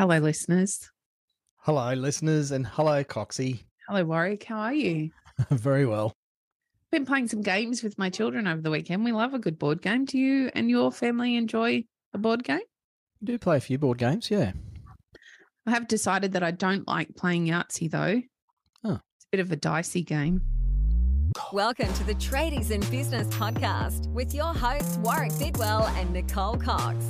Hello, listeners. Hello, listeners, and hello, Coxie. Hello, Warwick. How are you? Very well. Been playing some games with my children over the weekend. We love a good board game. Do you and your family enjoy a board game? We do play a few board games, yeah. I have decided that I don't like playing Yahtzee though. Oh. It's a bit of a dicey game. Welcome to the Tradies in Business podcast with your hosts Warwick Bidwell and Nicole Cox.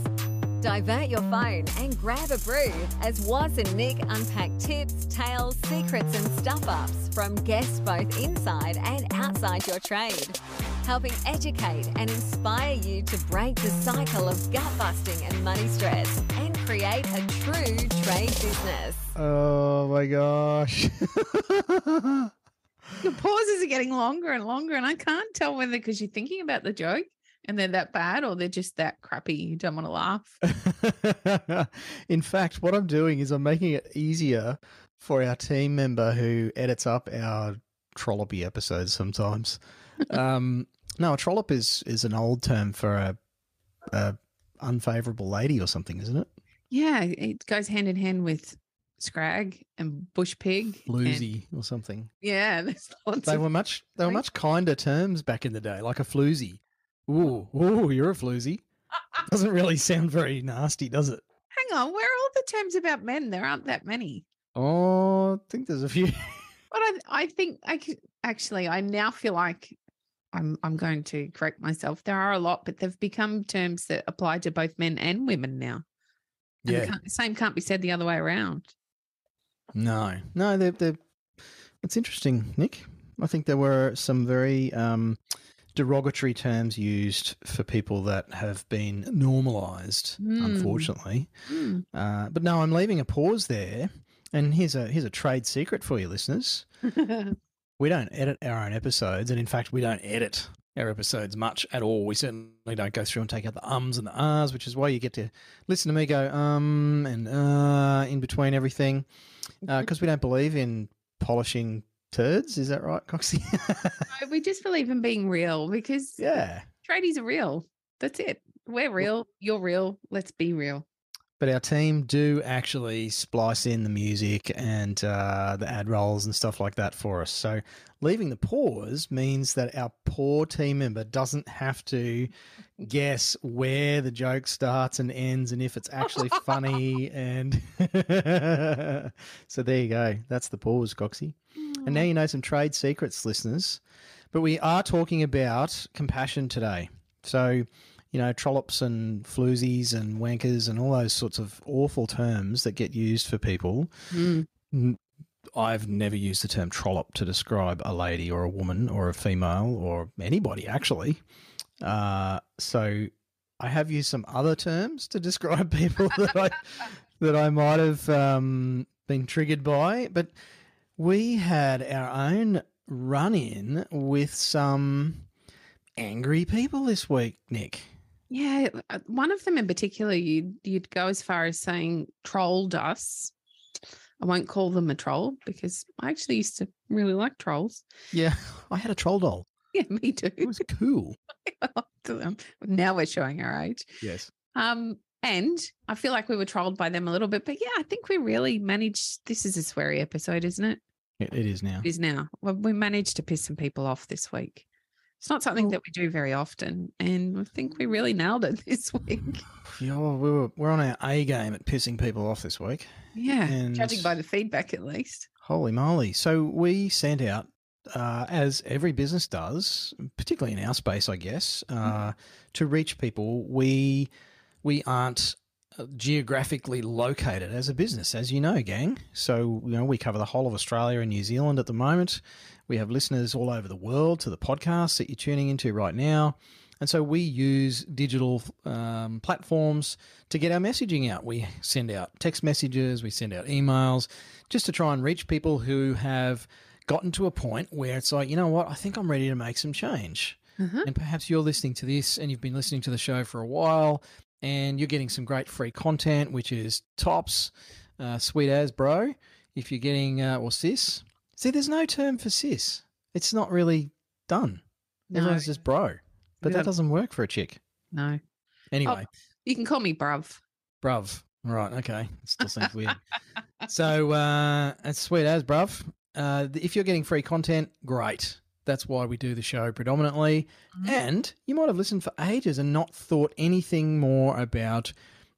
Divert your phone and grab a brew as Waz and Nick unpack tips, tales, secrets, and stuff ups from guests both inside and outside your trade, helping educate and inspire you to break the cycle of gut busting and money stress and create a true trade business. Oh my gosh. Your pauses are getting longer and longer, and I can't tell whether because you're thinking about the joke and they're that bad or they're just that crappy. You don't want to laugh. In fact, what I'm doing is I'm making it easier for our team member who edits up our trollopy episodes sometimes. um, no, a trollop is is an old term for a, a unfavorable lady or something, isn't it? Yeah, it goes hand in hand with scrag and bush pig. and- Floozy or something. Yeah, there's lots They of were much they were much kinder terms back in the day, like a floozy. Ooh, ooh, you're a floozy. Doesn't really sound very nasty, does it? Hang on, where are all the terms about men? There aren't that many. Oh, I think there's a few. But I, I think I could, actually, I now feel like I'm, I'm going to correct myself. There are a lot, but they've become terms that apply to both men and women now. And Yeah. the can't- the same can't be said the other way around. No, no, they're, they're, it's interesting, Nick. I think there were some very um, derogatory terms used for people that have been normalised, Hmm. unfortunately. Hmm. Uh, but no, I'm leaving a pause there. And here's a here's a trade secret for you listeners. We don't edit our own episodes, and in fact, we don't edit our episodes much at all. We certainly don't go through and take out the ums and the ahs, which is why you get to listen to me go um and uh in between everything, because we don't believe in polishing turds. Is that right, Coxie? No, we just believe in being real because yeah. tradies are real. That's it. We're real. You're real. Let's be real. But our team do actually splice in the music and uh, the ad rolls and stuff like that for us. So leaving the pause means that our poor team member doesn't have to guess where the joke starts and ends and if it's actually funny. And so there you go. That's the pause, Coxie. And now you know some trade secrets, listeners. But we are talking about compassion today. So, you know, trollops and floozies and wankers and all those sorts of awful terms that get used for people. Mm. I've never used the term trollop to describe a lady or a woman or a female or anybody, actually. Uh, so I have used some other terms to describe people that I that I might have um, been triggered by, but we had our own run in with some angry people this week, Nick. Yeah, uh, one of them in particular, you'd you'd go as far as saying trolled us. I won't call them a troll because I actually used to really like trolls. Yeah, I had a troll doll. Yeah, me too. It was cool. Now we're showing our age. yes. Um, and I feel like we were trolled by them a little bit, but yeah, I think we really managed. This is a sweary episode, isn't it? It, it is now. It is now. Well, we managed to piss some people off this week. It's not something that we do very often, and I think we really nailed it this week. Yeah, well, we were, we're on our A game at pissing people off this week. Yeah, And- judging by the feedback, at least. Holy moly. So we sent out, uh, as every business does, particularly in our space, I guess, uh, to reach people. We, we aren't geographically located as a business, as you know, gang. So, you know, we cover the whole of Australia and New Zealand at the moment. We have listeners all over the world to the podcast that you're tuning into right now. And so we use digital um, platforms to get our messaging out. We send out text messages, we send out emails, just to try and reach people who have gotten to a point where it's like, you know what, I think I'm ready to make some change. Uh-huh. And perhaps you're listening to this and you've been listening to the show for a while and you're getting some great free content, which is tops, uh, sweet as, bro. If you're getting, uh, or sis. See, there's no term for sis. It's not really done. Everyone's just bro. But Yeah. that doesn't work for a chick. No. Anyway, You can call me bruv. bruv. Right. Okay. It still seems weird. So uh, it's sweet as, bruv. Uh, if you're getting free content, great. That's why we do the show predominantly. Mhm. And you might have listened for ages and not thought anything more about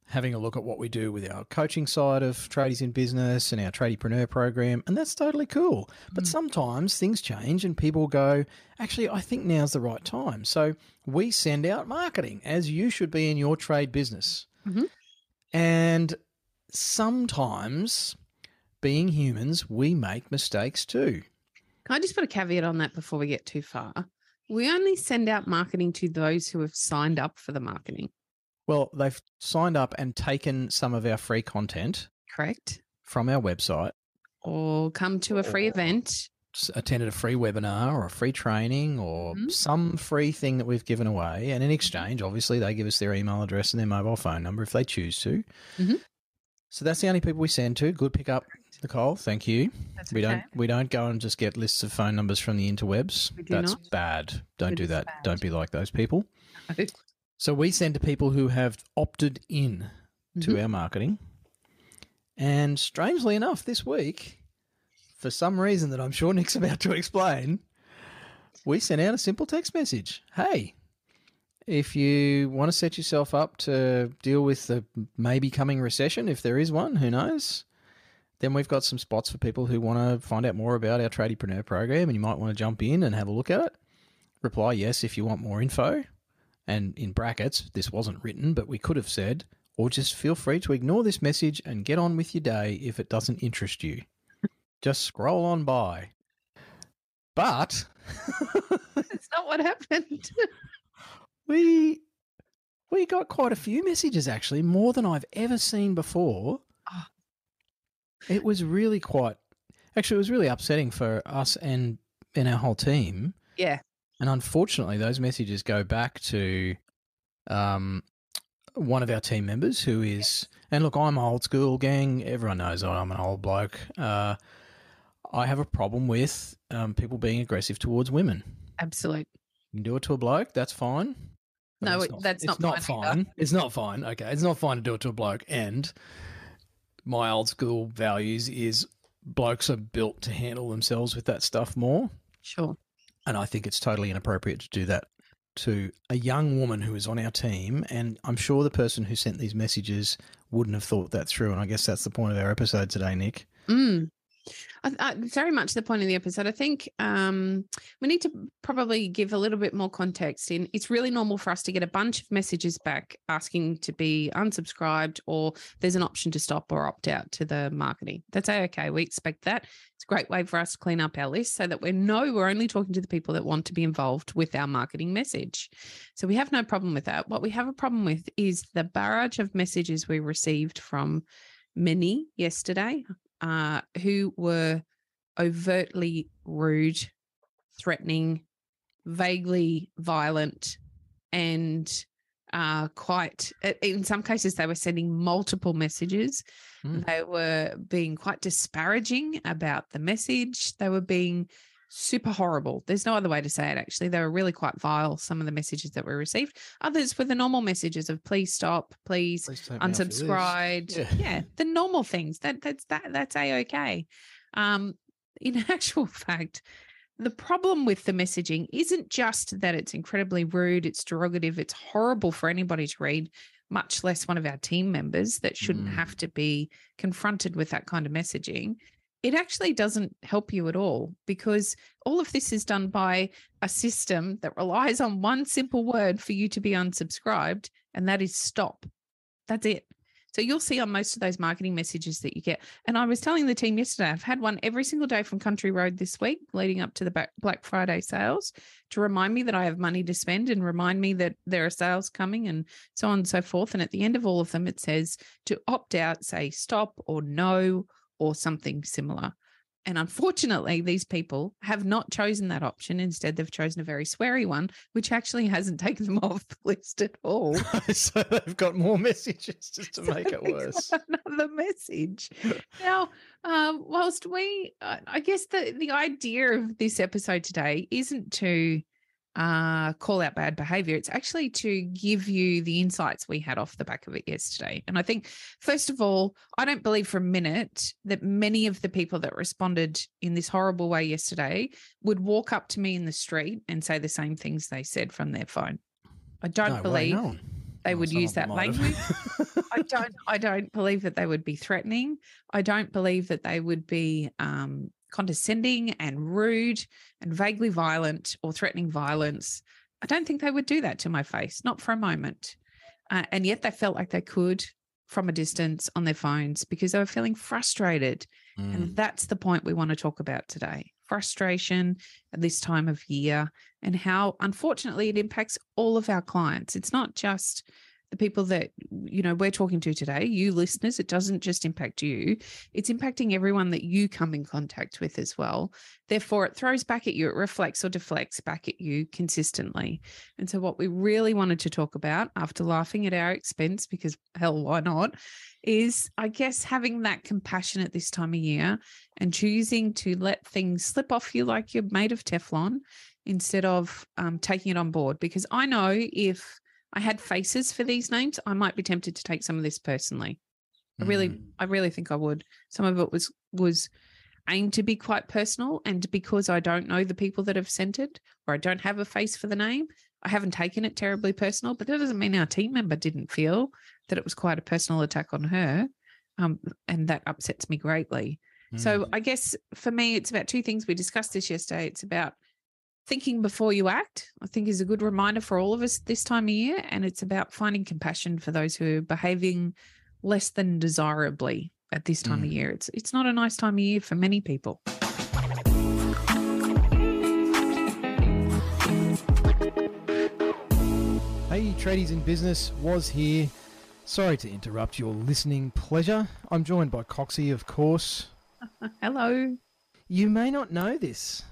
having a look at what we do with our coaching side of tradies in business and our tradiepreneur program. And that's totally cool. But Mm. sometimes things change and people go, actually, I think now's the right time. So we send out marketing as you should be in your trade business. Mhm. And sometimes, being humans, we make mistakes too. Can I just put a caveat on that before we get too far? We only send out marketing to those who have signed up for the marketing, Well, they've signed up and taken some of our free content correct? from our website, Or come to a free event. attended a free webinar or a free training or Mhm. some free thing that we've given away. And in exchange, obviously, they give us their email address and their mobile phone number if they choose to. Mhm. So that's the only people we send to. Good pickup, Nicole. Thank you. That's We okay. don't we don't go and just get lists of phone numbers from the interwebs. We do That's not. bad. Don't It do that. bad. Don't be like those people. So we send to people who have opted in to Mhm. our marketing. And strangely enough, this week, for some reason that I'm sure Nick's about to explain, we sent out a simple text message. Hey, if you want to set yourself up to deal with the maybe coming recession, if there is one, who knows? Then we've got some spots for people who want to find out more about our Tradiepreneur program and you might want to jump in and have a look at it. Reply yes if you want more info. And in brackets, this wasn't written, but we could have said, or just feel free to ignore this message and get on with your day if it doesn't interest you. just scroll on by. But That's not what happened. we we got quite a few messages actually, more than I've ever seen before. It was really quite actually it was really upsetting for us and and our whole team. yeah. And unfortunately, those messages go back to um, one of our team members who is, and look, I'm old school, gang. Everyone knows I'm an old bloke. Uh, I have a problem with um, people being aggressive towards women. Absolute. You can do it to a bloke, that's fine. but No, it's it- that's it's not not fine either. fine. It's not fine. Okay, it's not fine to do it to a bloke. And my old school values is blokes are built to handle themselves with that stuff more. Sure. And I think it's totally inappropriate to do that to a young woman who is on our team. And I'm sure the person who sent these messages wouldn't have thought that through. And I guess that's the point of our episode today, Nick. Mm. I, I, very much the point of the episode. I think um, we need to probably give a little bit more context. In it's really normal for us to get a bunch of messages back asking to be unsubscribed, or there's an option to stop or opt out to the marketing. That's okay. We expect that. It's a great way for us to clean up our list so that we know we're only talking to the people that want to be involved with our marketing message. So we have no problem with that. What we have a problem with is the barrage of messages we received from many yesterday uh, who were overtly rude, threatening, vaguely violent, and uh, quite, in some cases, they were sending multiple messages. Mm. They were being quite disparaging about the message. They were being super horrible. There's no other way to say it, actually. They were really quite vile, some of the messages that we received. Others were the normal messages of please stop, please Please take me off your list. unsubscribed. Yeah. Yeah. the normal things. That that's that that's a okay. Um, in actual fact, the problem with the messaging isn't just that it's incredibly rude, it's derogative, it's horrible for anybody to read, much less one of our team members that shouldn't Mm. have to be confronted with that kind of messaging. It actually doesn't help you at all because all of this is done by a system that relies on one simple word for you to be unsubscribed, and that is stop. That's it. So you'll see on most of those marketing messages that you get. And I was telling the team yesterday, I've had one every single day from Country Road this week, leading up to the Black Friday sales, to remind me that I have money to spend and remind me that there are sales coming and so on and so forth. And at the end of all of them, it says to opt out, say stop or no or something similar. And unfortunately, these people have not chosen that option. Instead, they've chosen a very sweary one, which actually hasn't taken them off the list at all. so they've got more messages just to So make it worse. Another message. now, um, whilst we, uh, I guess the the idea of this episode today isn't to uh, call out bad behavior. It's actually to give you the insights we had off the back of it yesterday. And I think, first of all, I don't believe for a minute that many of the people that responded in this horrible way yesterday would walk up to me in the street and say the same things they said from their phone. I don't No believe no. they Well, would use that language. I don't I don't believe that they would be threatening. I don't believe that they would be um, condescending and rude and vaguely violent or threatening violence. I don't think they would do that to my face, not for a moment. Uh, and yet they felt like they could from a distance on their phones because they were feeling frustrated. Mm. And that's the point we want to talk about today frustration at this time of year and how, unfortunately, it impacts all of our clients. It's not just the people that you know we're talking to today you listeners it doesn't just impact you it's impacting everyone that you come in contact with as well. Therefore it throws back at you it reflects or deflects back at you consistently. And so what we really wanted to talk about after laughing at our expense because hell why not is i guess having that compassion at this time of year and choosing to let things slip off you like you're made of teflon instead of um, taking it on board. Because i know if I had faces for these names, I might be tempted to take some of this personally. I really, Mm. I really think I would. Some of it was was aimed to be quite personal, and because I don't know the people that have sent it, or I don't have a face for the name, I haven't taken it terribly personal. But that doesn't mean our team member didn't feel that it was quite a personal attack on her, um, and that upsets me greatly. So Mm. I guess for me, it's about two things. We discussed this yesterday. It's about thinking before you act, I think is a good reminder for all of us this time of year. And it's about finding compassion for those who are behaving less than desirably at this time of Mm. year. It's it's not a nice time of year for many people. Hey, tradies in business was here. Sorry to interrupt your listening pleasure. I'm joined by Coxie, of course. Hello. You may not know this,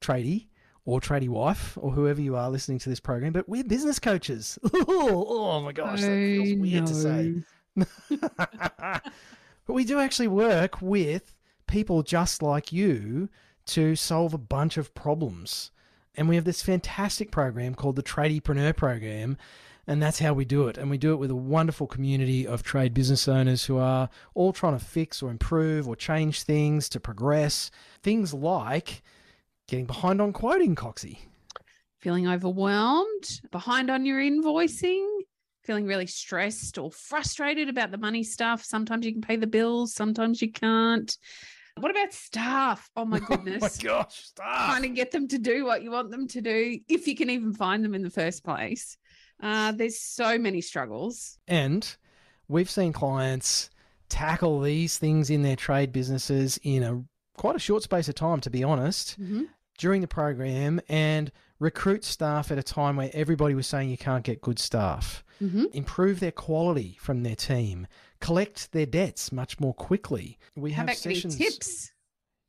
tradie or tradie wife or whoever you are listening to this program, but we're business coaches. oh my gosh, that feels weird to say. but we do actually work with people just like you to solve a bunch of problems. And we have this fantastic program called the Tradiepreneur Program. And that's how we do it. And we do it with a wonderful community of trade business owners who are all trying to fix or improve or change things to progress. Things like getting behind on quoting, Coxie. Feeling overwhelmed, behind on your invoicing, feeling really stressed or frustrated about the money stuff. Sometimes you can pay the bills, sometimes you can't. What about staff? Oh my goodness. Oh my gosh, stop. trying to get them to do what you want them to do, if you can even find them in the first place. Uh, there's so many struggles. And we've seen clients tackle these things in their trade businesses in a quite a short space of time, to be honest, during the program and recruit staff at a time where everybody was saying you can't get good staff, Mm-hmm. improve their quality from their team, collect their debts much more quickly. We How have sessions. tips?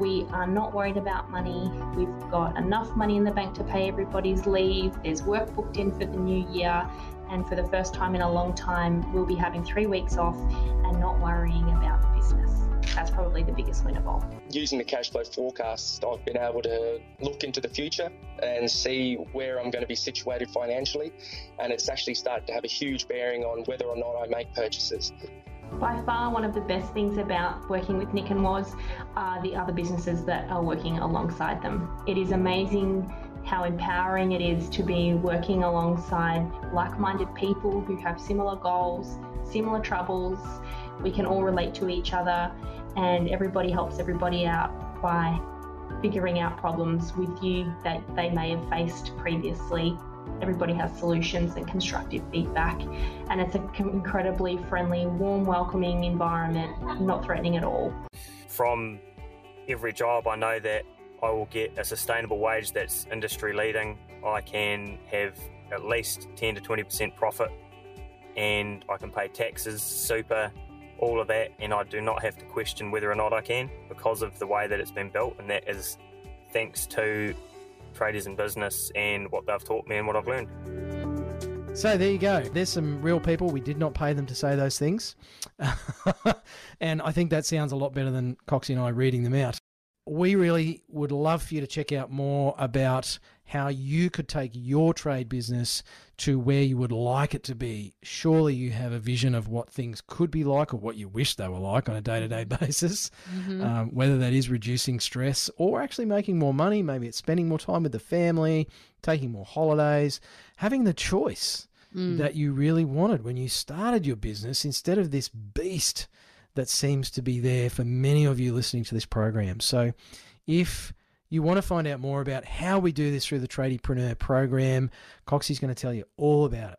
we are not worried about money. We've got enough money in the bank to pay everybody's leave. There's work booked in for the new year. And for the first time in a long time, we'll be having three weeks off and not worrying about the business. That's probably the biggest win of all. using the cash flow forecast, I've been able to look into the future and see where I'm going to be situated financially. And it's actually started to have a huge bearing on whether or not I make purchases. By far, one of the best things about working with Nick and Woz are the other businesses that are working alongside them. It is amazing how empowering it is to be working alongside like minded people who have similar goals, similar troubles. We can all relate to each other, and everybody helps everybody out by figuring out problems with you that they may have faced previously. Everybody has solutions and constructive feedback, and it's an incredibly friendly, warm, welcoming environment, not threatening at all. from every job, I know that I will get a sustainable wage that's industry leading. I can have at least 10 to 20% profit and I can pay taxes, super, all of that, and I do not have to question whether or not I can because of the way that it's been built, and that is thanks to tradies in business and what they've taught me and what I've learned. So there you go. There's some real people. We did not pay them to say those things. and I think that sounds a lot better than Coxie and I reading them out. We really would love for you to check out more about how you could take your trade business to where you would like it to be. Surely you have a vision of what things could be like or what you wish they were like on a day to day basis, Mhm. um, whether that is reducing stress or actually making more money. Maybe it's spending more time with the family, taking more holidays, having the choice Mm. that you really wanted when you started your business instead of this beast that seems to be there for many of you listening to this program. So, if you want to find out more about how we do this through the Tradiepreneur program, Coxie's going to tell you all about it.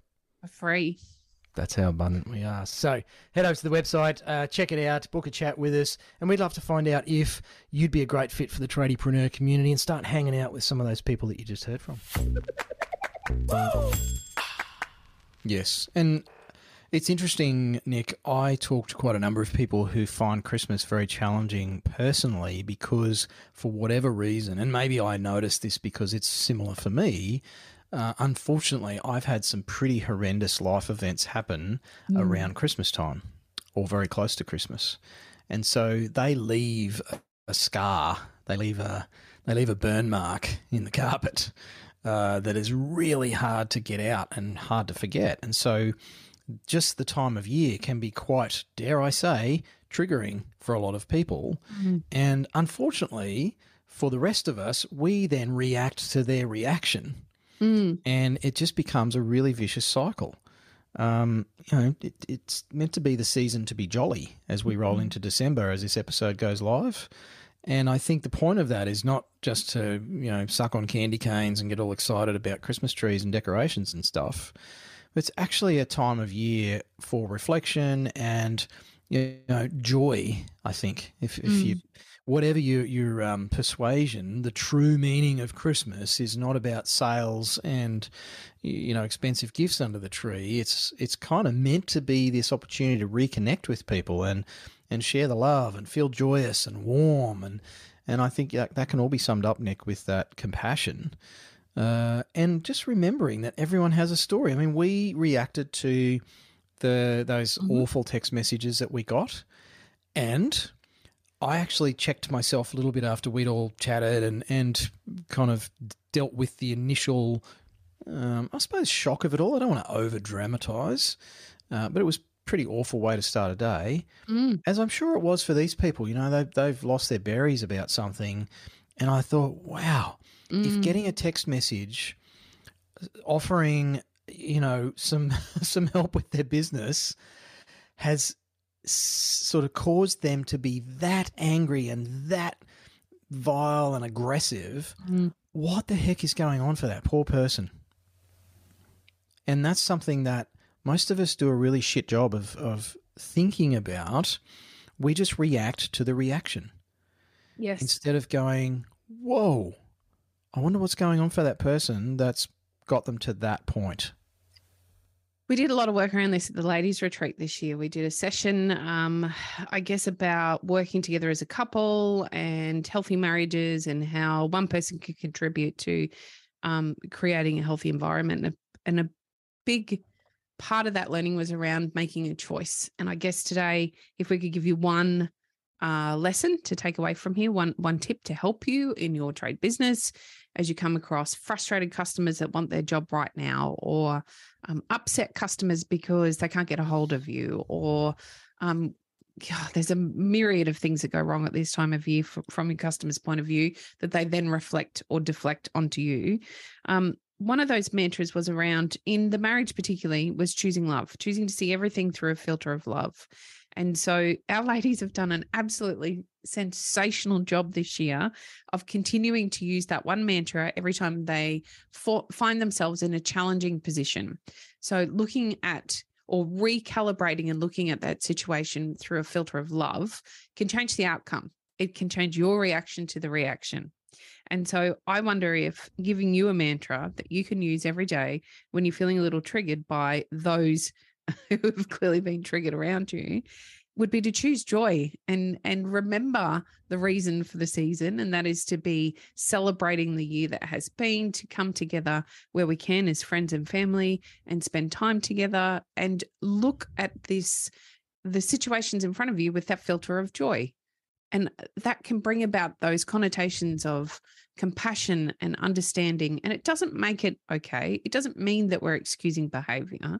For free. That's how abundant we are. So head over to the website, uh, check it out, book a chat with us, and we'd love to find out if you'd be a great fit for the tradiepreneur community and start hanging out with some of those people that you just heard from. Yes, and it's interesting, Nick. I talked to quite a number of people who find Christmas very challenging personally because, for whatever reason, and maybe I noticed this because it's similar for me. Uh, unfortunately, I've had some pretty horrendous life events happen around Christmas time or very close to Christmas. And so they leave a, scar, they leave a they leave a burn mark in the carpet uh, that is really hard to get out and hard to forget. And so just the time of year can be quite, dare I say, triggering for a lot of people. And unfortunately, for the rest of us, we then react to their reaction Mm. and it just becomes a really vicious cycle. Um, you know, it, it's meant to be the season to be jolly as we roll into December as this episode goes live. And I think the point of that is not just to, you know, suck on candy canes and get all excited about Christmas trees and decorations and stuff. It's actually a time of year for reflection and, you know, joy, I think. If, if you, whatever your, your um, persuasion, the true meaning of Christmas is not about sales and, you know, expensive gifts under the tree. It's, it's kind of meant to be this opportunity to reconnect with people and, and share the love and feel joyous and warm and and I think that, that can all be summed up, Nick, with that compassion. Uh, and just remembering that everyone has a story. I mean, we reacted to the those awful text messages that we got, and I actually checked myself a little bit after we'd all chatted and and kind of dealt with the initial, um, I suppose, shock of it all. I don't want to over dramatize, uh, but it was a pretty awful way to start a day Mm. as I'm sure it was for these people. You know, they've, they've lost their berries about something. And I thought, wow, if Mm. getting a text message offering, you know, some some help with their business has sort of caused them to be that angry and that vile and aggressive, Mm. what the heck is going on for that poor person? And that's something that most of us do a really shit job of, of thinking about. We just react to the reaction Yes. instead of going, whoa, I wonder what's going on for that person that's got them to that point. We did a lot of work around this at the ladies' retreat this year. We did a session, um, I guess, about working together as a couple and healthy marriages and how one person could contribute to um, creating a healthy environment. And a, and a big part of that learning was around making a choice. And I guess today, if we could give you one uh, lesson to take away from here, one one tip to help you in your trade business as you come across frustrated customers that want their job right now, or um, upset customers because they can't get a hold of you, or um, yeah, there's a myriad of things that go wrong at this time of year from, from your customer's point of view that they then reflect or deflect onto you. Um, one of those mantras was around in the marriage, particularly, was choosing love, choosing to see everything through a filter of love. And so our ladies have done an absolutely sensational job this year of continuing to use that one mantra every time they for, find themselves in a challenging position. So looking at or recalibrating and looking at that situation through a filter of love can change the outcome. It can change your reaction to the reaction. And so I wonder if giving you a mantra that you can use every day when you're feeling a little triggered by those who've clearly been triggered around you would be to choose joy and and remember the reason for the season and that is to be celebrating the year that has been to come together where we can as friends and family and spend time together and look at this the situations in front of you with that filter of joy. And that can bring about those connotations of compassion and understanding. And it doesn't make it okay. It doesn't mean that we're excusing behavior.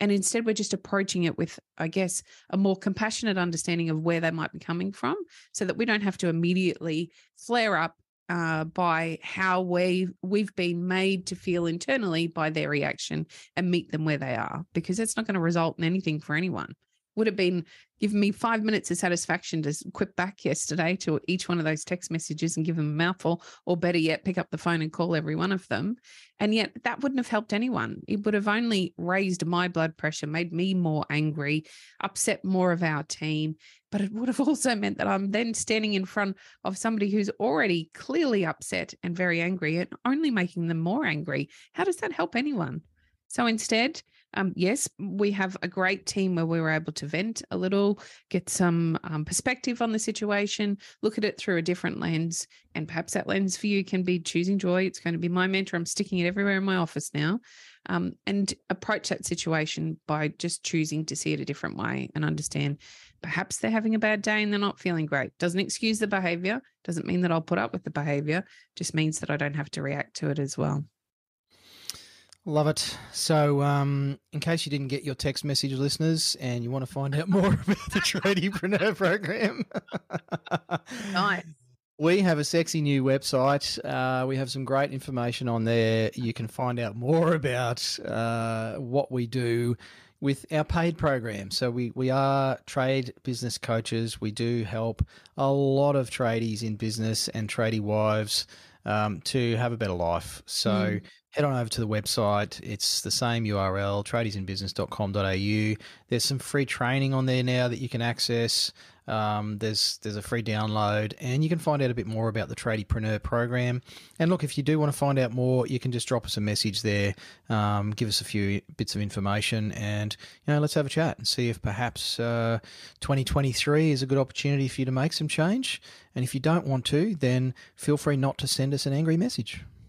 And instead, we're just approaching it with, I guess, a more compassionate understanding of where they might be coming from so that we don't have to immediately flare up uh, by how we we've been made to feel internally by their reaction and meet them where they are because that's not going to result in anything for anyone would have been giving me five minutes of satisfaction to quip back yesterday to each one of those text messages and give them a mouthful, or better yet, pick up the phone and call every one of them. And yet that wouldn't have helped anyone. It would have only raised my blood pressure, made me more angry, upset more of our team. But it would have also meant that I'm then standing in front of somebody who's already clearly upset and very angry and only making them more angry. How does that help anyone? So instead, um, yes, we have a great team where we were able to vent a little, get some um, perspective on the situation, look at it through a different lens. And perhaps that lens for you can be choosing joy. It's going to be my mentor. I'm sticking it everywhere in my office now. Um, and approach that situation by just choosing to see it a different way and understand perhaps they're having a bad day and they're not feeling great. Doesn't excuse the behavior, doesn't mean that I'll put up with the behavior, just means that I don't have to react to it as well. Love it. So, um, in case you didn't get your text message, listeners, and you want to find out more about the Tradiepreneur program, nice. We have a sexy new website. Uh, we have some great information on there. You can find out more about uh, what we do with our paid program. So we, we are trade business coaches. We do help a lot of tradies in business and tradie wives um, to have a better life. So mm head on over to the website. It's the same URL, tradiesinbusiness.com.au. There's some free training on there now that you can access. Um, there's there's a free download, and you can find out a bit more about the Tradiepreneur program. And look, if you do want to find out more, you can just drop us a message there, um, give us a few bits of information, and you know, let's have a chat and see if perhaps uh, 2023 is a good opportunity for you to make some change. And if you don't want to, then feel free not to send us an angry message.